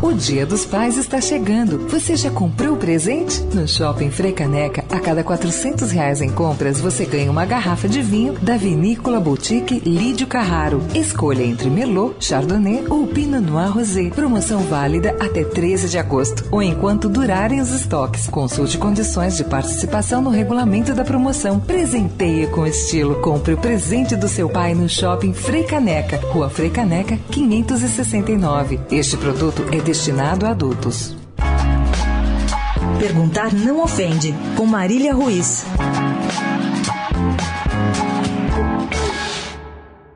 O Dia dos Pais está chegando. Você já comprou o presente? No Shopping Freicaneca, a cada 400 reais em compras, você ganha uma garrafa de vinho da Vinícola Boutique Lídio Carraro. Escolha entre Merlot, Chardonnay ou Pinot Noir Rosé. Promoção válida até 13 de agosto ou enquanto durarem os estoques. Consulte condições de participação no regulamento da promoção. Presenteie com estilo. Compre o presente do seu pai no Shopping Freicaneca, Rua Freicaneca, 569. Este produto é destinado a adultos. Perguntar não ofende, com Marília Ruiz.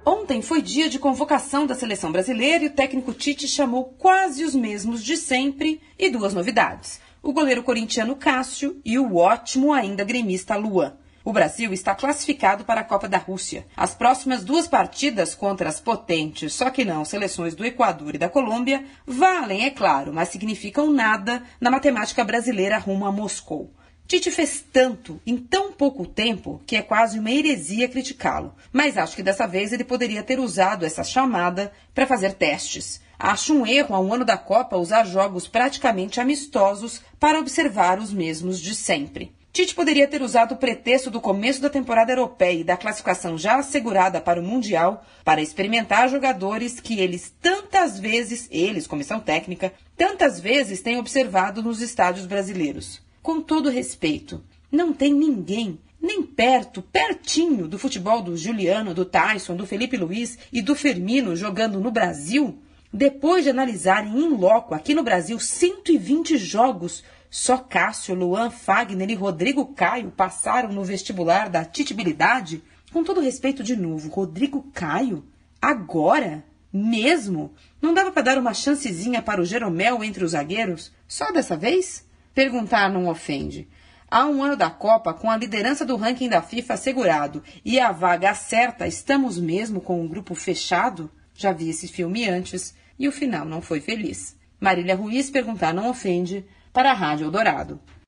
Ontem foi dia de convocação da seleção brasileira e o técnico Tite chamou quase os mesmos de sempre e duas novidades: o goleiro corintiano Cássio e o ótimo ainda gremista Luan. O Brasil está classificado para a Copa da Rússia. As próximas duas partidas contra as potentes, só que não, seleções do Equador e da Colômbia, valem, é claro, mas significam nada na matemática brasileira rumo a Moscou. Tite fez tanto em tão pouco tempo que é quase uma heresia criticá-lo. Mas acho que dessa vez ele poderia ter usado essa chamada para fazer testes. Acho um erro a um ano da Copa usar jogos praticamente amistosos para observar os mesmos de sempre. Tite poderia ter usado o pretexto do começo da temporada europeia e da classificação já assegurada para o Mundial para experimentar jogadores que eles tantas vezes, eles, comissão técnica, tantas vezes têm observado nos estádios brasileiros. Com todo respeito, não tem ninguém nem perto, pertinho do futebol do Juliano, do Tyson, do Felipe Luiz e do Firmino jogando no Brasil? Depois de analisarem em loco aqui no Brasil 120 jogos só Cássio, Luan, Fagner e Rodrigo Caio passaram no vestibular da titibilidade? Com todo respeito de novo, Rodrigo Caio? Agora? Mesmo? Não dava para dar uma chancezinha para o Jeromel entre os zagueiros? Só dessa vez? Perguntar não ofende. Há um ano da Copa, com a liderança do ranking da FIFA assegurado e a vaga certa, estamos mesmo com um grupo fechado? Já vi esse filme antes e o final não foi feliz. Marília Ruiz perguntar não ofende para a Rádio Eldorado.